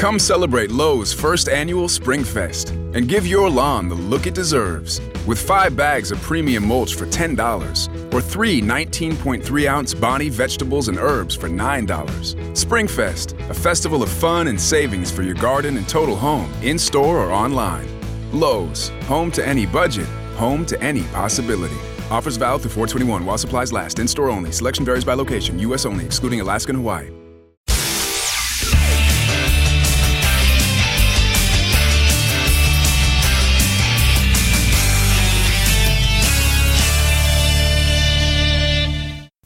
Come celebrate Lowe's first annual Spring Fest and give your lawn the look it deserves. With five bags of premium mulch for $10 or three 19.3 ounce Bonnie vegetables and herbs for $9. Springfest, a festival of fun and savings for your garden and total home, in store or online. Lowe's, home to any budget, home to any possibility. Offers valid through 421 while supplies last. In store only. Selection varies by location. U.S. only, excluding Alaska and Hawaii.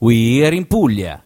We are in Puglia.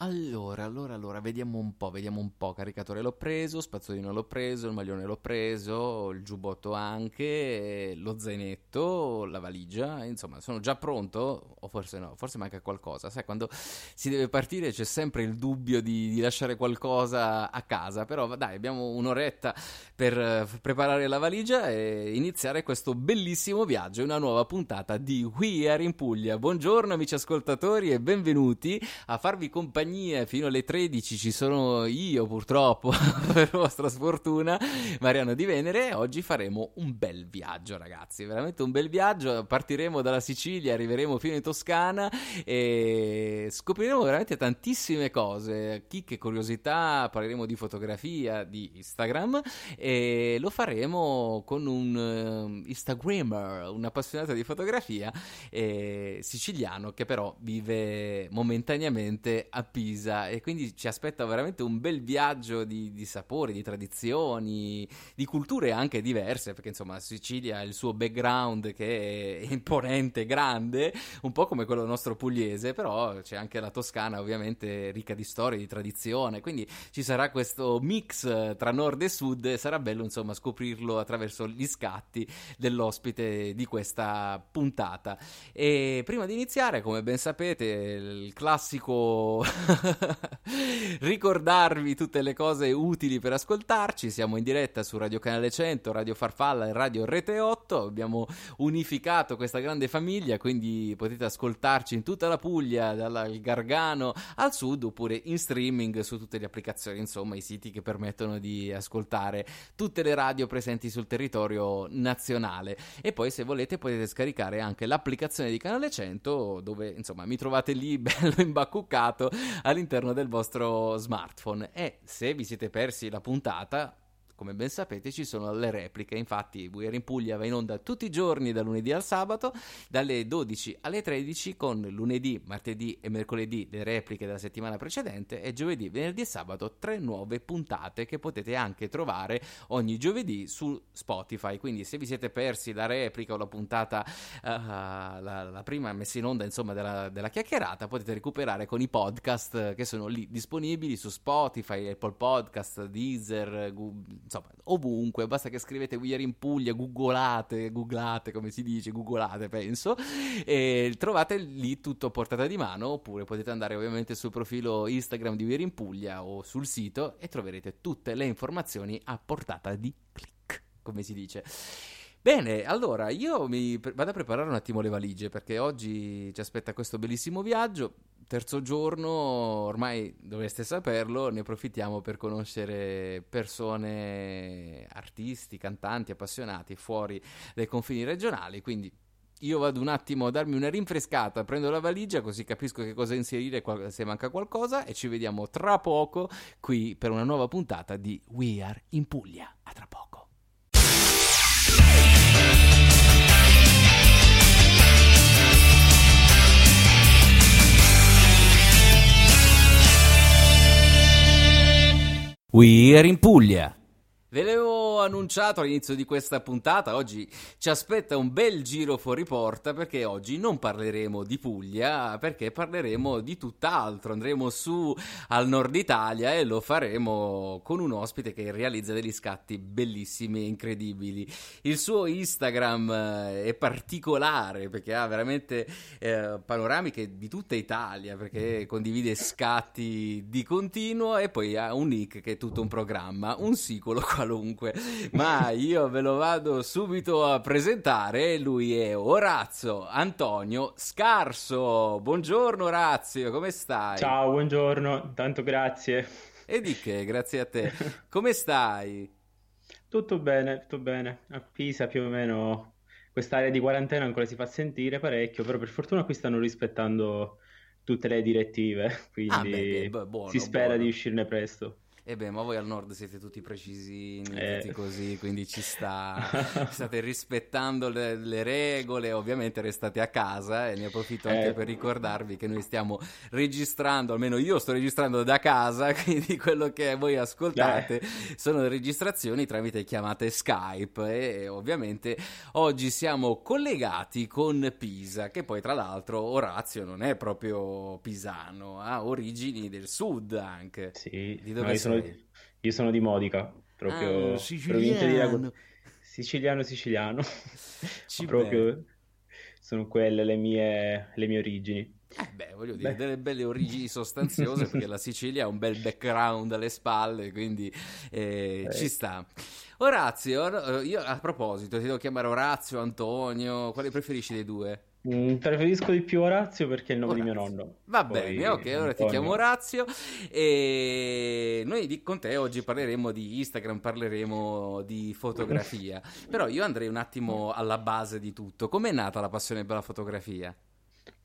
Allora, allora, allora, vediamo un po', vediamo un po'. Caricatore l'ho preso, spazzolino l'ho preso, il maglione l'ho preso, il giubbotto anche, lo zainetto, la valigia, insomma, sono già pronto, o forse no, forse manca qualcosa. Sai, quando si deve partire c'è sempre il dubbio di, di lasciare qualcosa a casa, però dai, abbiamo un'oretta per eh, preparare la valigia e iniziare questo bellissimo viaggio, una nuova puntata di We Are in Puglia. Buongiorno amici ascoltatori e benvenuti a farvi compagnia fino alle 13 ci sono io purtroppo per vostra sfortuna Mariano di Venere. Oggi faremo un bel viaggio ragazzi veramente un bel viaggio. Partiremo dalla Sicilia arriveremo fino in Toscana e scopriremo veramente tantissime cose. Chicche curiosità parleremo di fotografia di Instagram e lo faremo con un uh, Instagrammer un appassionato di fotografia eh, siciliano che però vive momentaneamente a Pisa e quindi ci aspetta veramente un bel viaggio di, di sapori, di tradizioni, di culture anche diverse, perché insomma Sicilia ha il suo background che è imponente, grande, un po' come quello nostro pugliese, però c'è anche la Toscana ovviamente ricca di storia, di tradizione, quindi ci sarà questo mix tra nord e sud e sarà bello insomma scoprirlo attraverso gli scatti dell'ospite di questa puntata. E prima di iniziare, come ben sapete, il classico ricordarvi tutte le cose utili per ascoltarci. Siamo in diretta su Radio Canale 100, Radio Farfalla e Radio Rete 8. Abbiamo unificato questa grande famiglia, quindi potete ascoltarci in tutta la Puglia, dal Gargano al sud, oppure in streaming su tutte le applicazioni, insomma, i siti che permettono di ascoltare tutte le radio presenti sul territorio nazionale. E poi, se volete, potete scaricare anche l'applicazione di Canale 100, dove insomma mi trovate lì bello imbacuccato all'interno del vostro smartphone. E se vi siete persi la puntata come ben sapete ci sono le repliche, infatti We in Puglia va in onda tutti i giorni da lunedì al sabato, dalle 12 alle 13 con lunedì, martedì e mercoledì le repliche della settimana precedente e giovedì, venerdì e sabato tre nuove puntate che potete anche trovare ogni giovedì su Spotify, quindi se vi siete persi la replica o la puntata, uh, la, la, prima messa in onda insomma della, della chiacchierata, potete recuperare con i podcast che sono lì disponibili su Spotify, Apple Podcast, Deezer, Google, insomma, ovunque, basta che scrivete We Are in Puglia, googolate, googlate come si dice, googolate penso, e trovate lì tutto a portata di mano, oppure potete andare ovviamente sul profilo Instagram di We Are in Puglia o sul sito e troverete tutte le informazioni a portata di click, come si dice. Bene, allora io mi pre- vado a preparare un attimo le valigie perché oggi ci aspetta questo bellissimo viaggio terzo giorno, ormai dovreste saperlo, ne approfittiamo per conoscere persone, artisti, cantanti, appassionati fuori dai confini regionali, quindi io vado un attimo a darmi una rinfrescata, prendo la valigia così capisco che cosa inserire se manca qualcosa e ci vediamo tra poco qui per una nuova puntata di We Are in Puglia. A tra poco. We are in Puglia. Ve l'avevo annunciato all'inizio di questa puntata, oggi ci aspetta un bel giro fuori porta perché oggi non parleremo di Puglia, perché parleremo di tutt'altro, andremo su al nord Italia e lo faremo con un ospite che realizza degli scatti bellissimi e incredibili. Il suo Instagram eh, è particolare perché ha veramente eh, panoramiche di tutta Italia, perché condivide scatti di continuo e poi ha un nick che è tutto un programma, un sicolo qualunque, ma io ve lo vado subito a presentare. Lui è Orazio Antonio Scarso. Buongiorno Orazio, come stai? Ciao, buongiorno, tanto grazie. E di che, grazie a te. Come stai? Tutto bene, tutto bene. A Pisa più o meno quest'area di quarantena ancora si fa sentire parecchio, però per fortuna qui stanno rispettando tutte le direttive, quindi Ah, beh, beh, buono, si spera buono. di uscirne presto. E beh, ma voi al nord siete tutti precisini, Eh. tutti così, quindi ci sta. State rispettando le, le regole, ovviamente restate a casa e ne approfitto anche Eh. per ricordarvi che noi stiamo registrando, almeno io sto registrando da casa, quindi quello che voi ascoltate sono registrazioni tramite chiamate Skype e ovviamente oggi siamo collegati con Pisa, che poi tra l'altro Orazio non è proprio pisano, ha origini del sud anche. Sì, Di dove io, sono, io sono di Modica, proprio Ah, provincia di Ragusa. siciliano. Siciliano, siciliano. Ci Proprio sono quelle le mie, le mie origini. Eh beh, voglio dire, Beh. delle belle origini sostanziose perché la Sicilia ha un bel background alle spalle, quindi eh, Eh. ci sta. Orazio, io a proposito, ti devo chiamare Orazio, Antonio, quale preferisci dei due? Mm, preferisco di più Orazio perché è il nome di mio Orazio. nonno. Va Poi bene, ok, allora ti chiamo Orazio e noi di- con te oggi parleremo di Instagram, parleremo di fotografia, però io andrei un attimo alla base di tutto. Com'è nata la passione per la fotografia?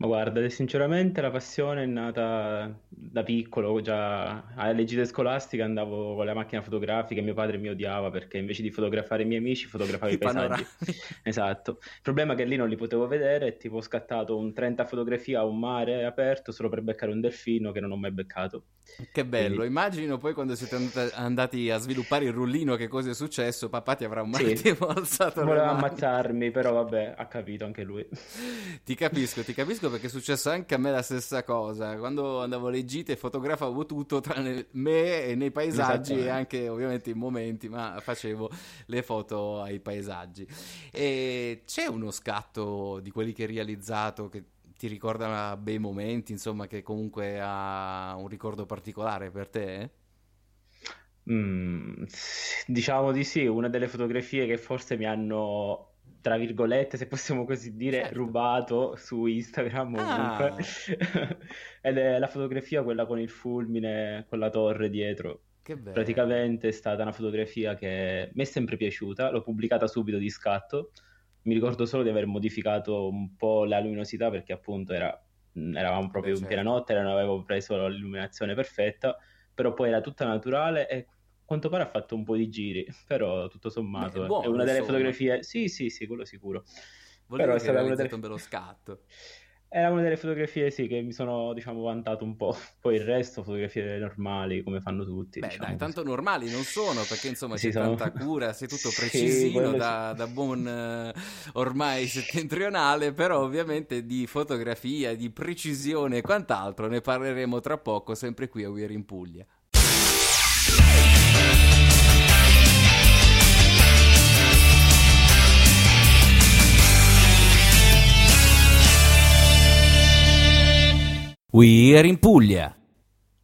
Ma guarda, sinceramente la passione è nata da piccolo, già alle gite scolastiche andavo con la macchina fotografica e mio padre mi odiava perché invece di fotografare i miei amici fotografavo i, I paesaggi. Esatto. Il problema è che lì non li potevo vedere e tipo ho scattato un 30 fotografie a un mare aperto solo per beccare un delfino che non ho mai beccato. Che bello, Quindi- immagino poi quando siete andati- a sviluppare il rullino che cosa è successo, papà ti avrà un Sì. alzato le Voleva ammazzarmi, però vabbè, ha capito anche lui. Ti capisco, ti capisco perché è successo anche a me la stessa cosa. Quando andavo alle gite fotografavo tutto tranne me e nei paesaggi e anche ovviamente i momenti, ma facevo le foto ai paesaggi. E c'è uno scatto di quelli che hai realizzato che ti ricorda bei momenti, insomma, che comunque ha un ricordo particolare per te? Mm, diciamo di sì, una delle fotografie che forse mi hanno, tra virgolette, se possiamo così dire, Certo. rubato su Instagram Ah. Ed è la fotografia quella con il fulmine, con la torre dietro. Che bello. Praticamente è stata una fotografia che mi è sempre piaciuta, l'ho pubblicata subito di scatto. Mi ricordo solo di aver modificato un po' la luminosità perché appunto era, mm, eravamo proprio Beh, in certo. piena notte e non avevo preso l'illuminazione perfetta, però poi era tutta naturale e quanto pare ha fatto un po' di giri, però tutto sommato Beh, è buono, una delle insomma. fotografie, sì sì sì, quello sicuro. Vuol Però è stata una delle... un bello scatto. Era una delle fotografie, sì, che mi sono, diciamo, vantato un po'. Poi il resto, fotografie normali, come fanno tutti, Beh, diciamo dai, così. tanto normali non sono perché insomma Sì, c'è sono- tanta cura, sei tutto precisino sì. da, da buon eh, ormai settentrionale, però ovviamente di fotografia, di precisione e quant'altro ne parleremo tra poco, sempre qui a Weir in Puglia. We're in Puglia.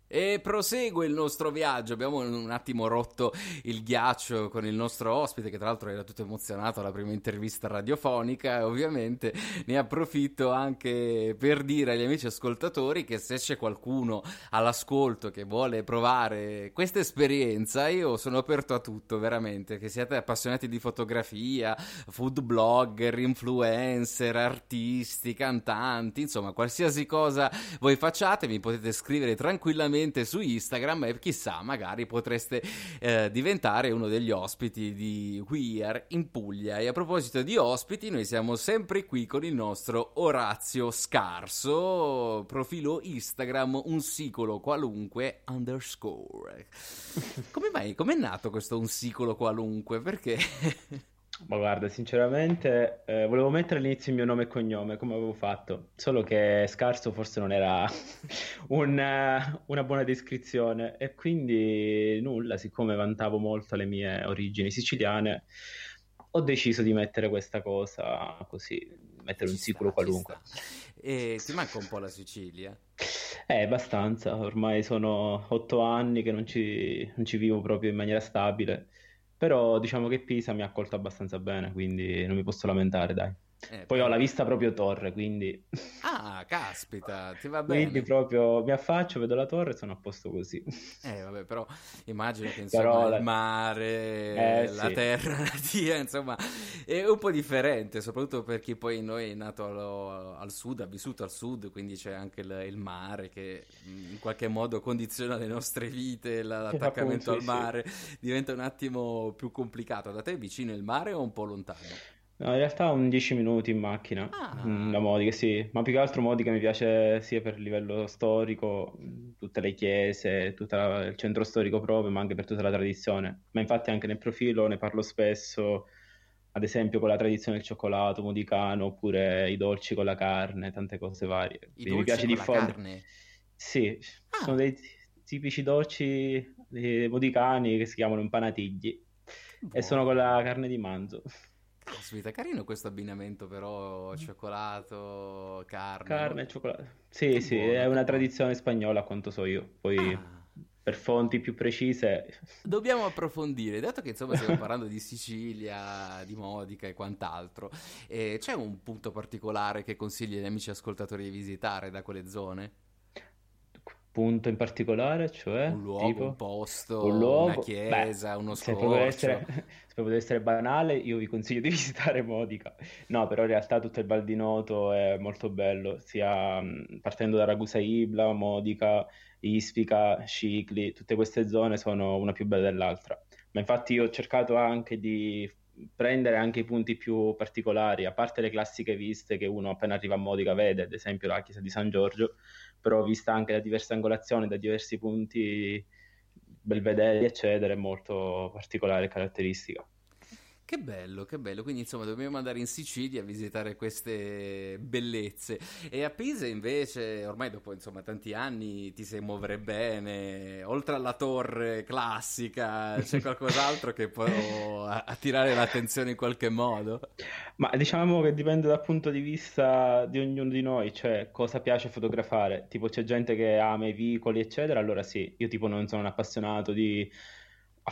E prosegue il nostro viaggio. Abbiamo un attimo rotto il ghiaccio con il nostro ospite, che tra l'altro era tutto emozionato alla prima intervista radiofonica. Ovviamente ne approfitto anche per dire agli amici ascoltatori che se c'è qualcuno all'ascolto che vuole provare questa esperienza, io sono aperto a tutto, veramente. Che siate appassionati di fotografia, food blogger, influencer, artisti, cantanti, insomma, qualsiasi cosa voi facciate, mi potete scrivere tranquillamente su Instagram e chissà, magari potreste eh, diventare uno degli ospiti di We Are in Puglia. E a proposito di ospiti, noi siamo sempre qui con il nostro Orazio Scarso, profilo Instagram un sicolo qualunque underscore. Come mai? Com'è nato questo un sicolo qualunque? Perché? Ma guarda, sinceramente, eh, volevo mettere all'inizio il mio nome e cognome, come avevo fatto, solo che scarso forse non era un, eh, una buona descrizione e quindi nulla, siccome vantavo molto le mie origini siciliane, ho deciso di mettere questa cosa così, mettere un Ci sicuro sta, ci qualunque. E ti manca un po' la Sicilia? Eh, abbastanza, ormai sono otto anni che non ci, non ci vivo proprio in maniera stabile, però diciamo che Pisa mi ha accolto abbastanza bene, quindi non mi posso lamentare, dai. Eh, Poi però- ho la vista proprio torre, quindi... Ah, caspita, ti va bene. Quindi proprio mi affaccio, vedo la torre e sono a posto così. Eh, vabbè, però immagino che insomma Però il mare, Eh, la sì. terra natia, insomma, è un po' differente, soprattutto per chi poi noi è nato allo- al sud, ha vissuto al sud, quindi c'è anche il, il mare che mh, in qualche modo condiziona le nostre vite, la- l'attaccamento al Appunto, sì, sì. mare diventa un attimo più complicato. Da te è vicino il mare o un po' lontano? No, in realtà un 10 minuti in macchina, Ah. mm, la Modica, sì, ma più che altro Modica mi piace sia per livello storico, tutte le chiese, tutto il centro storico proprio, ma anche per tutta la tradizione. Ma infatti anche nel profilo ne parlo spesso, ad esempio con la tradizione del cioccolato modicano, oppure i dolci con la carne, tante cose varie. I Quindi mi piace diffondere. carne? Sì, Ah. sono dei tipici dolci eh, modicani che si chiamano impanatigli e Buono. sono con la carne di manzo. Caspita, carino questo abbinamento però, cioccolato, carne. Carne e cioccolato. Sì, Che sì, buono, è una tradizione spagnola quanto so io. Poi Ah. per fonti più precise, Dobbiamo approfondire, dato che insomma stiamo parlando di Sicilia, di Modica e quant'altro, eh, c'è un punto particolare che consigli agli amici ascoltatori di visitare da quelle zone? Punto in particolare, cioè Un luogo, tipo un posto, un luogo, una beh, chiesa, uno se proprio deve scorcio. essere, se proprio deve essere banale, io vi consiglio di visitare Modica. No, però in realtà tutto il Val di Noto è molto bello, sia mh, partendo da Ragusa Ibla, Modica, Ispica, Scicli, tutte queste zone sono una più bella dell'altra. Ma infatti io ho cercato anche di prendere anche i punti più particolari, a parte le classiche viste che uno appena arriva a Modica vede, ad esempio la chiesa di San Giorgio, però vista anche da diverse angolazioni, da diversi punti, belvedere, eccetera, è molto particolare caratteristica. Che bello, che bello. Quindi, insomma, dobbiamo andare in Sicilia a visitare queste bellezze. E a Pisa, invece, ormai dopo, insomma, tanti anni ti sai muovere bene. Oltre alla torre classica, c'è qualcos'altro che può attirare l'attenzione in qualche modo? Ma diciamo che dipende dal punto di vista di ognuno di noi, cioè cosa piace fotografare. Tipo c'è gente che ama i vicoli, eccetera, allora sì, io tipo non sono un appassionato di...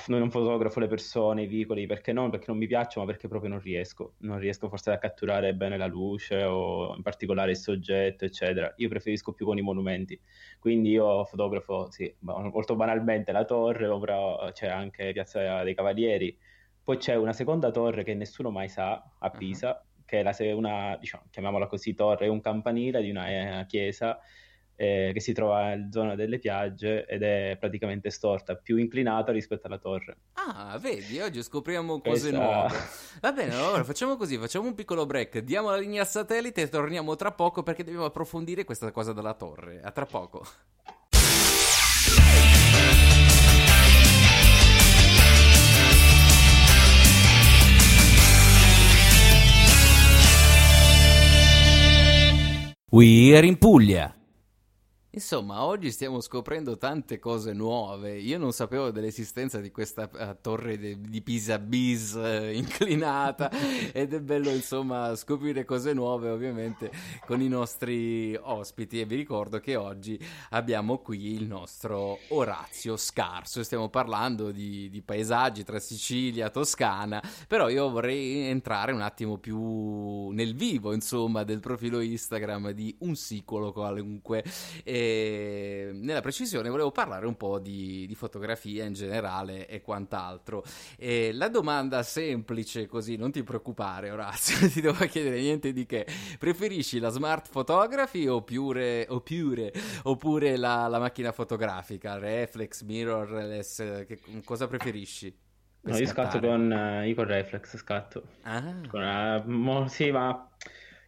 Non fotografo le persone, i vicoli, perché non? Perché non mi piacciono, ma perché proprio non riesco. Non riesco forse a catturare bene la luce o in particolare il soggetto, eccetera. Io preferisco più con i monumenti. Quindi io fotografo, sì, molto banalmente la torre, però c'è anche Piazza dei Cavalieri. Poi c'è una seconda torre che nessuno mai sa a Pisa, che è la una, diciamo, chiamiamola così, torre, è un campanile di una eh, chiesa eh, che si trova in zona delle piagge ed è praticamente storta, più inclinata rispetto alla torre. Ah, vedi, oggi scopriamo cose Questa- nuove. Va bene, allora facciamo così, facciamo un piccolo break, diamo la linea satellite e torniamo tra poco perché dobbiamo approfondire questa cosa della torre. A tra poco. We are in Puglia. Insomma, oggi stiamo scoprendo tante cose nuove. Io non sapevo dell'esistenza di questa eh, torre de- di Pisa bis eh, inclinata ed è bello, insomma, scoprire cose nuove, ovviamente, con i nostri ospiti. E vi ricordo che oggi abbiamo qui il nostro Orazio Scarso. Stiamo parlando di, di paesaggi tra Sicilia, Toscana, però io vorrei entrare un attimo più nel vivo, insomma, del profilo Instagram di un sicolo qualunque. E nella precisione volevo parlare un po' di, di fotografia in generale e quant'altro. E la domanda semplice, così non ti preoccupare, Orazio, non ti devo chiedere niente di che. Preferisci la smart photography oppure, oppure, oppure la, la macchina fotografica, reflex, mirrorless? Che, cosa preferisci? No, io scatto scattare? con, eh, io con reflex, scatto. Ah. Con una- mo- sì, ma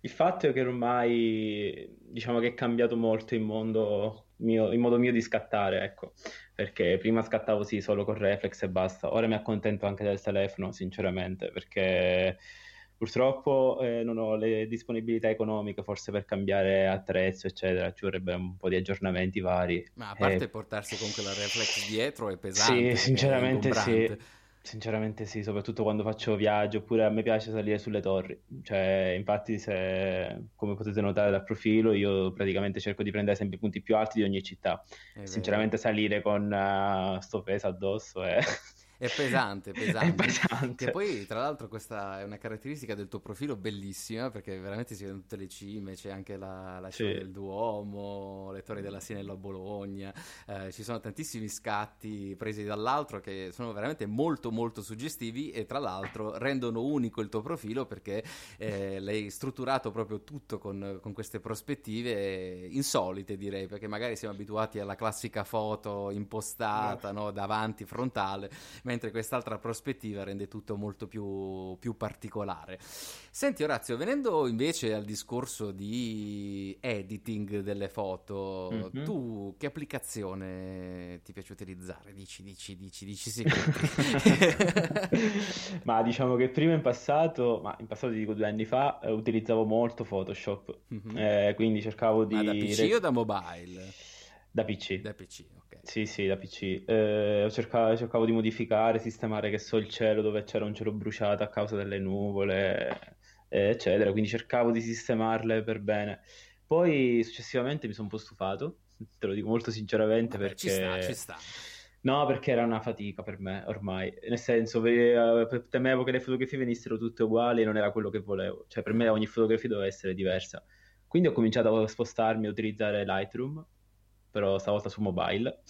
il fatto è che ormai diciamo che è cambiato molto il mondo mio, il modo mio di scattare, ecco, perché prima scattavo sì solo con reflex e basta, ora mi accontento anche del telefono, sinceramente, perché purtroppo eh, non ho le disponibilità economiche forse per cambiare attrezzo, eccetera, ci vorrebbe un po' di aggiornamenti vari. Ma a parte Eh, portarsi comunque la reflex dietro è pesante, sì, sinceramente sì. Sinceramente sì, soprattutto quando faccio viaggi oppure a me piace salire sulle torri. Cioè, infatti, se, come potete notare dal profilo, io praticamente cerco di prendere sempre i punti più alti di ogni città. Sinceramente salire con eh, sto peso addosso è... È pesante, pesante. È pesante. Che poi, tra l'altro, questa è una caratteristica del tuo profilo bellissima, perché veramente si vedono tutte le cime, c'è anche la, la cima Sì. del Duomo, le torri della Sinello a Bologna, eh, ci sono tantissimi scatti presi dall'altro che sono veramente molto molto suggestivi e tra l'altro rendono unico il tuo profilo perché eh, l'hai strutturato proprio tutto con, con queste prospettive insolite direi, perché magari siamo abituati alla classica foto impostata, no, davanti, frontale, mentre quest'altra prospettiva rende tutto molto più, più particolare. Senti Orazio, venendo invece al discorso di editing delle foto, Mhm. tu che applicazione ti piace utilizzare? Dici, dici, dici, dici segreti. Ma diciamo che prima in passato, ma in passato dico due anni fa, eh, utilizzavo molto Photoshop, Mhm. Eh, quindi cercavo di... Ma da PC re- o da mobile? Da PC. Da PC, ok. Sì, sì, da PC. Eh, cercavo, cercavo di modificare, sistemare, che so, il cielo dove c'era un cielo bruciato a causa delle nuvole, eh, eccetera. Quindi cercavo di sistemarle per bene. Poi successivamente mi sono un po' stufato, te lo dico molto sinceramente, Vabbè, ci sta, perché... ci sta. No, perché era una fatica per me ormai, nel senso, eh, temevo che le fotografie venissero tutte uguali e non era quello che volevo, cioè per me ogni fotografia doveva essere diversa. Quindi ho cominciato a spostarmi a utilizzare Lightroom, però stavolta su mobile,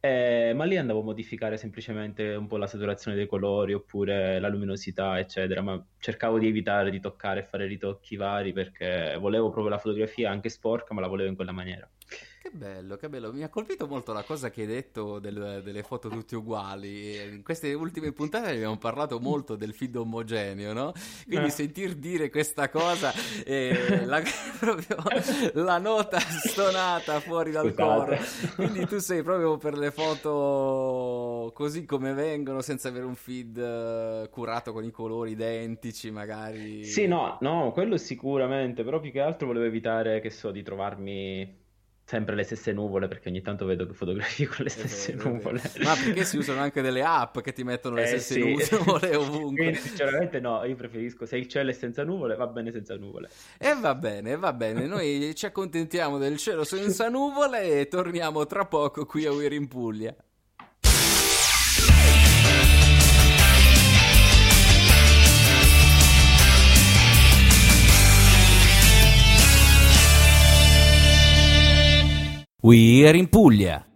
Eh, ma lì andavo a modificare semplicemente un po' la saturazione dei colori oppure la luminosità, eccetera, ma cercavo di evitare di toccare e fare ritocchi vari perché volevo proprio la fotografia anche sporca, ma la volevo in quella maniera. Che bello, che bello. Mi ha colpito molto la cosa che hai detto del- delle foto tutte uguali. In queste ultime puntate abbiamo parlato molto del feed omogeneo, no? Quindi Eh. sentir dire questa cosa, eh, la, proprio la nota stonata fuori dal Scusate. coro. Quindi tu sei proprio per le foto così come vengono, senza avere un feed eh, curato con i colori identici, magari. Sì, no, no, quello sicuramente, però più che altro volevo evitare, che so, di trovarmi sempre le stesse nuvole, perché ogni tanto vedo che fotografie con le stesse vero, nuvole. Ma perché si usano anche delle app che ti mettono le Eh, stesse sì. nuvole ovunque. Quindi sinceramente no, io preferisco se il cielo è senza nuvole, va bene senza nuvole. E va bene, va bene, noi ci accontentiamo del cielo senza nuvole e torniamo tra poco qui a Weir in Puglia. We're in Puglia.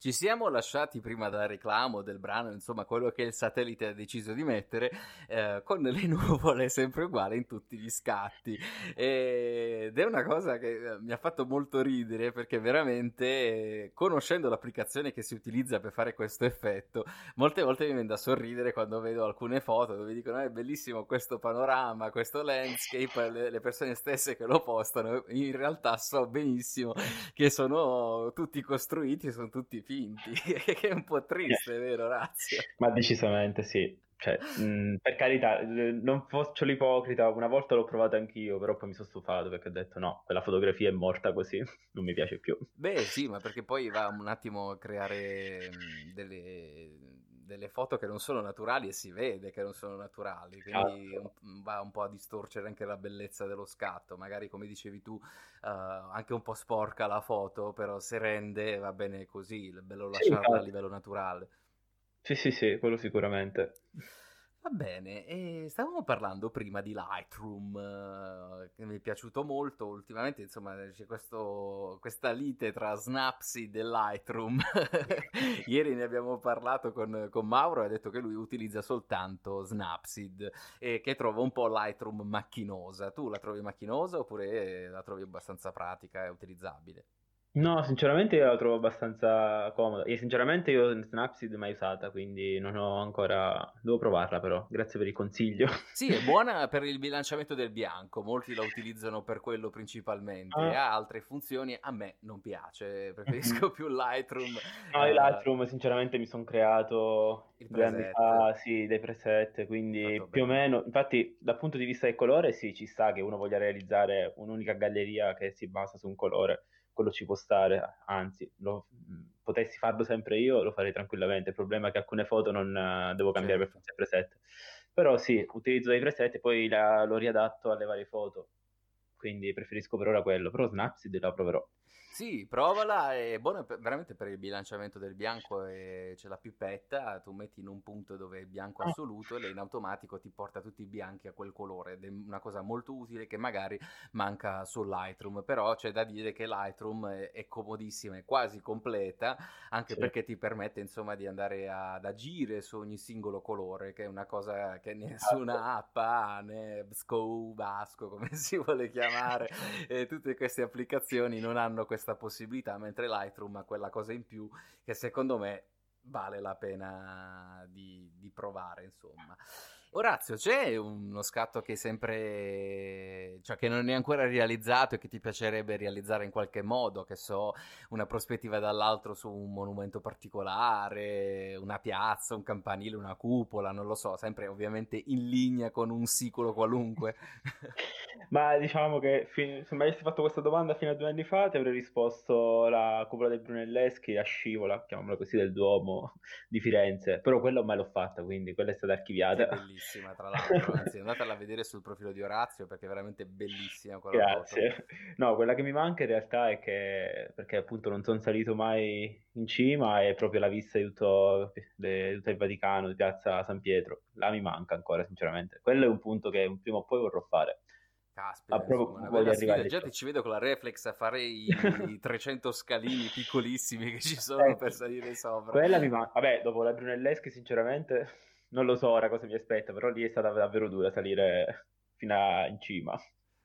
Ci siamo lasciati prima dal reclamo del brano, insomma, quello che il satellite ha deciso di mettere, eh, con le nuvole sempre uguali in tutti gli scatti. Ed è una cosa che eh, mi ha fatto molto ridere perché veramente, eh, conoscendo l'applicazione che si utilizza per fare questo effetto, molte volte mi viene da sorridere quando vedo alcune foto dove dicono "Ah, è bellissimo questo panorama, questo landscape, le, le persone stesse che lo postano, in realtà so benissimo che sono tutti costruiti, sono tutti finti, che è un po' triste, vero Razio? Ma decisamente sì. Cioè, mh, per carità, eh, non faccio l'ipocrita, una volta l'ho provato anch'io, però poi mi sono stufato perché ho detto no, quella fotografia è morta così, non mi piace più. Beh sì, ma perché poi va un attimo a creare delle, delle foto che non sono naturali e si vede che non sono naturali, quindi un- va un po' a distorcere anche la bellezza dello scatto, magari come dicevi tu, eh, anche un po' sporca la foto, però se rende va bene così, è bello Sì, lasciarla a infatti. livello naturale. Sì, sì, sì, quello sicuramente. Va bene, e stavamo parlando prima di Lightroom, eh, che mi è piaciuto molto. Ultimamente, insomma, c'è questo, questa lite tra Snapseed e Lightroom. Ieri ne abbiamo parlato con, con Mauro e ha detto che lui utilizza soltanto Snapseed e che trova un po' Lightroom macchinosa. Tu la trovi macchinosa oppure la trovi abbastanza pratica e utilizzabile? No, sinceramente io la trovo abbastanza comoda. E sinceramente io Snapseed mai usata, quindi non ho ancora... Devo provarla però, grazie per il consiglio. Sì, è buona per il bilanciamento del bianco, molti la utilizzano per quello principalmente, Ah. ha altre funzioni, a me non piace, preferisco più Lightroom. No, eh, Lightroom sinceramente mi sono creato Il due anni preset. fa, sì, dei preset, quindi Fatto più o bene. meno, infatti dal punto di vista del colore sì, ci sta che uno voglia realizzare un'unica galleria che si basa su un colore, quello ci può stare, anzi, lo- mh, potessi farlo sempre io, lo farei tranquillamente, il problema è che alcune foto non eh, devo cambiare per Certo. forza il preset, però sì, utilizzo dei preset e poi la- lo riadatto alle varie foto, quindi preferisco per ora quello, però Snapseed la proverò. Sì, provala, è buona per, veramente per il bilanciamento del bianco e c'è la pipetta, tu metti in un punto dove è bianco Ah. assoluto e lei in automatico ti porta tutti i bianchi a quel colore ed è una cosa molto utile che magari manca su Lightroom, però c'è da dire che Lightroom è, è comodissima, è quasi completa, anche Sì. perché ti permette insomma di andare ad agire su ogni singolo colore, che è una cosa che nessuna app ha, né Scow, Basco, come si vuole chiamare, e tutte queste applicazioni non hanno questa possibilità, mentre Lightroom ha quella cosa in più che secondo me vale la pena di, di provare, insomma. Orazio, c'è uno scatto che è sempre, cioè che non è ancora realizzato e che ti piacerebbe realizzare in qualche modo, che so, una prospettiva dall'altro su un monumento particolare, una piazza, un campanile, una cupola, non lo so, sempre ovviamente in linea con un sicolo qualunque. Ma diciamo che fi- se mi avessi fatto questa domanda fino a due anni fa ti avrei risposto la cupola dei Brunelleschi a scivola, chiamiamola così, del Duomo di Firenze, però quella mai l'ho fatta, quindi quella è stata Che è archiviata. Bellissima, tra l'altro. Anzi, andatela a vedere sul profilo di Orazio perché è veramente bellissima quella foto. Grazie. No, quella che mi manca in realtà è che, perché appunto non sono salito mai in cima, è proprio la vista di tutto, de- tutto il Vaticano, di Piazza San Pietro. Là mi manca ancora, sinceramente. Quello è un punto che prima o poi vorrò fare. Caspita, Ah, proprio insomma, voglio arrivare Già ti ci vedo con la reflex a fare i, i 300 scalini piccolissimi che ci sono Ecco, per salire sopra. quella mi manca. Vabbè, dopo la Brunelleschi, sinceramente, non lo so ora cosa mi aspetta, però lì è stata davvero dura salire fino a- in cima.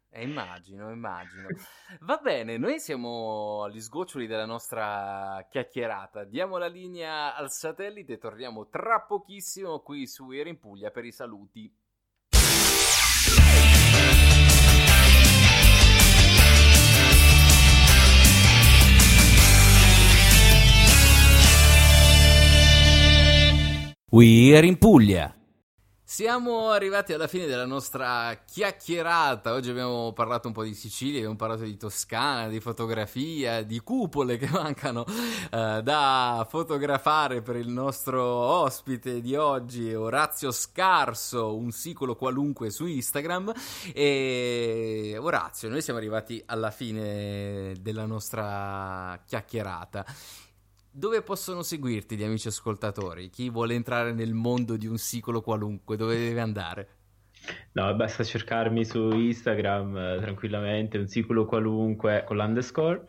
Eh, immagino, immagino. Va bene, noi siamo agli sgoccioli della nostra chiacchierata. Diamo la linea al satellite torniamo tra pochissimo qui su Era in Puglia per i saluti. We are in Puglia. Siamo arrivati alla fine della nostra chiacchierata. Oggi abbiamo parlato un po' di Sicilia, abbiamo parlato di Toscana, di fotografia, di cupole che mancano eh, da fotografare per il nostro ospite di oggi, Orazio Scarso, un sicolo qualunque su Instagram. E Orazio, noi siamo arrivati alla fine della nostra chiacchierata. Dove possono seguirti gli amici ascoltatori? Chi vuole entrare nel mondo di un sicolo qualunque, dove deve andare? No, basta cercarmi su Instagram eh, tranquillamente, un sicolo qualunque con l'underscore.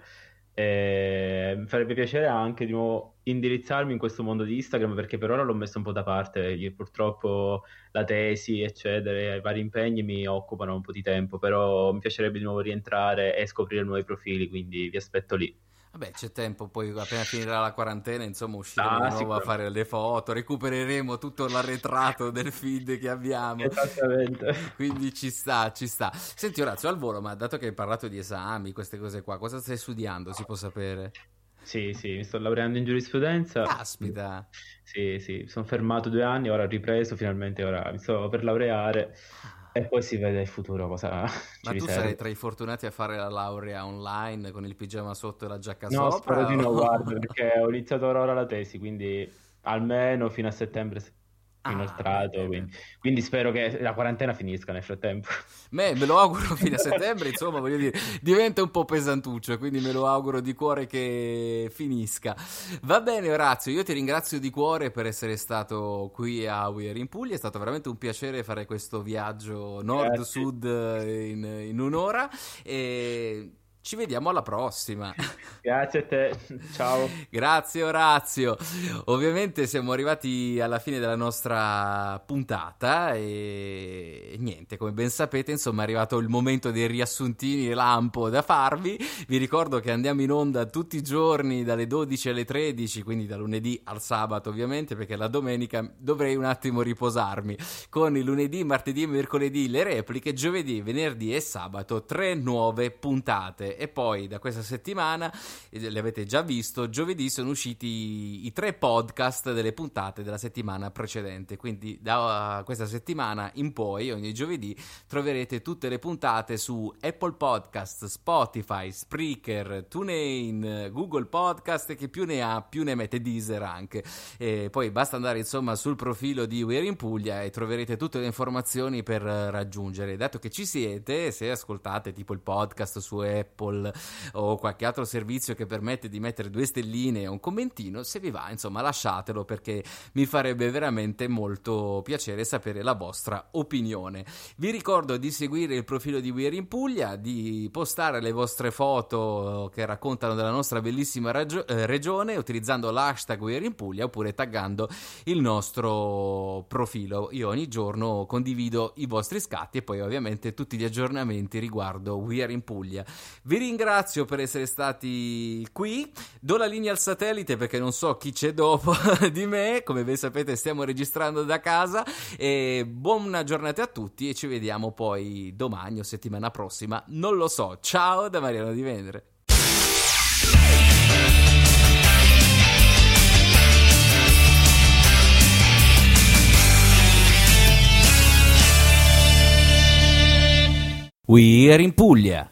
E mi farebbe piacere anche di nuovo indirizzarmi in questo mondo di Instagram perché per ora l'ho messo un po' da parte. Purtroppo la tesi, eccetera, i vari impegni mi occupano un po' di tempo, però mi piacerebbe di nuovo rientrare e scoprire nuovi profili, quindi vi aspetto lì. Vabbè, c'è tempo, poi appena finirà la quarantena, insomma, usciremo Ah, di nuovo a fare le foto, recupereremo tutto l'arretrato del feed che abbiamo. Esattamente. Quindi ci sta, ci sta. Senti Orazio, al volo, ma dato che hai parlato di esami, queste cose qua, cosa stai studiando, si può sapere? Sì, sì, mi sto laureando in giurisprudenza. Caspita! Sì, sì, sono fermato due anni, ora ho ripreso, finalmente ora mi sto per laureare e poi si vede il futuro cosa Ma tu sarai tra i fortunati a fare la laurea online con il pigiama sotto e la giacca No, sopra? spero di no, o- guarda, perché ho iniziato ora la tesi, quindi almeno fino a settembre Ah, inoltrato, bene, quindi, quindi spero che la quarantena finisca nel frattempo. Me, me lo auguro fino a settembre, insomma, voglio dire, diventa un po' pesantuccio, quindi me lo auguro di cuore che finisca. Va bene, Orazio, io ti ringrazio di cuore per essere stato qui a Weir in Puglia, è stato veramente un piacere fare questo viaggio nord-sud in, in un'ora e ci vediamo alla prossima. Grazie a te, ciao. Grazie Orazio. Ovviamente siamo arrivati alla fine della nostra puntata e niente, come ben sapete, insomma, è arrivato il momento dei riassuntini lampo da farvi. Vi ricordo che andiamo in onda tutti i giorni dalle 12 alle 13, quindi da lunedì al sabato, ovviamente, perché la domenica dovrei un attimo riposarmi. Con il lunedì, martedì e mercoledì le repliche, giovedì, venerdì e sabato tre nuove puntate. E poi da questa settimana eh, le avete già visto, giovedì sono usciti i, tre podcast delle puntate della settimana precedente, quindi da uh, questa settimana in poi, ogni giovedì, troverete tutte le puntate su Apple Podcast, Spotify, Spreaker, TuneIn, Google Podcast che più ne ha più ne mette Deezer anche. E poi basta andare insomma sul profilo di We're in Puglia e troverete tutte le informazioni per eh, raggiungere. Dato che ci siete, se ascoltate tipo il podcast su Apple Apple o qualche altro servizio che permette di mettere due stelline e un commentino, se vi va, insomma, lasciatelo perché mi farebbe veramente molto piacere sapere la vostra opinione. Vi ricordo di seguire il profilo di We Are in Puglia, di postare le vostre foto che raccontano della nostra bellissima ragio- eh, regione utilizzando l'hashtag We Are in Puglia oppure taggando il nostro profilo. Io ogni giorno condivido i vostri scatti e poi ovviamente tutti gli aggiornamenti riguardo We Are in Puglia. Vi ringrazio per essere stati qui. Do la linea al satellite perché non so chi c'è dopo di me. Come ben sapete, stiamo registrando da casa. E buona giornata a tutti e ci vediamo poi domani o settimana prossima. Non lo so. Ciao da Mariano Di Vendere. We Are in Puglia.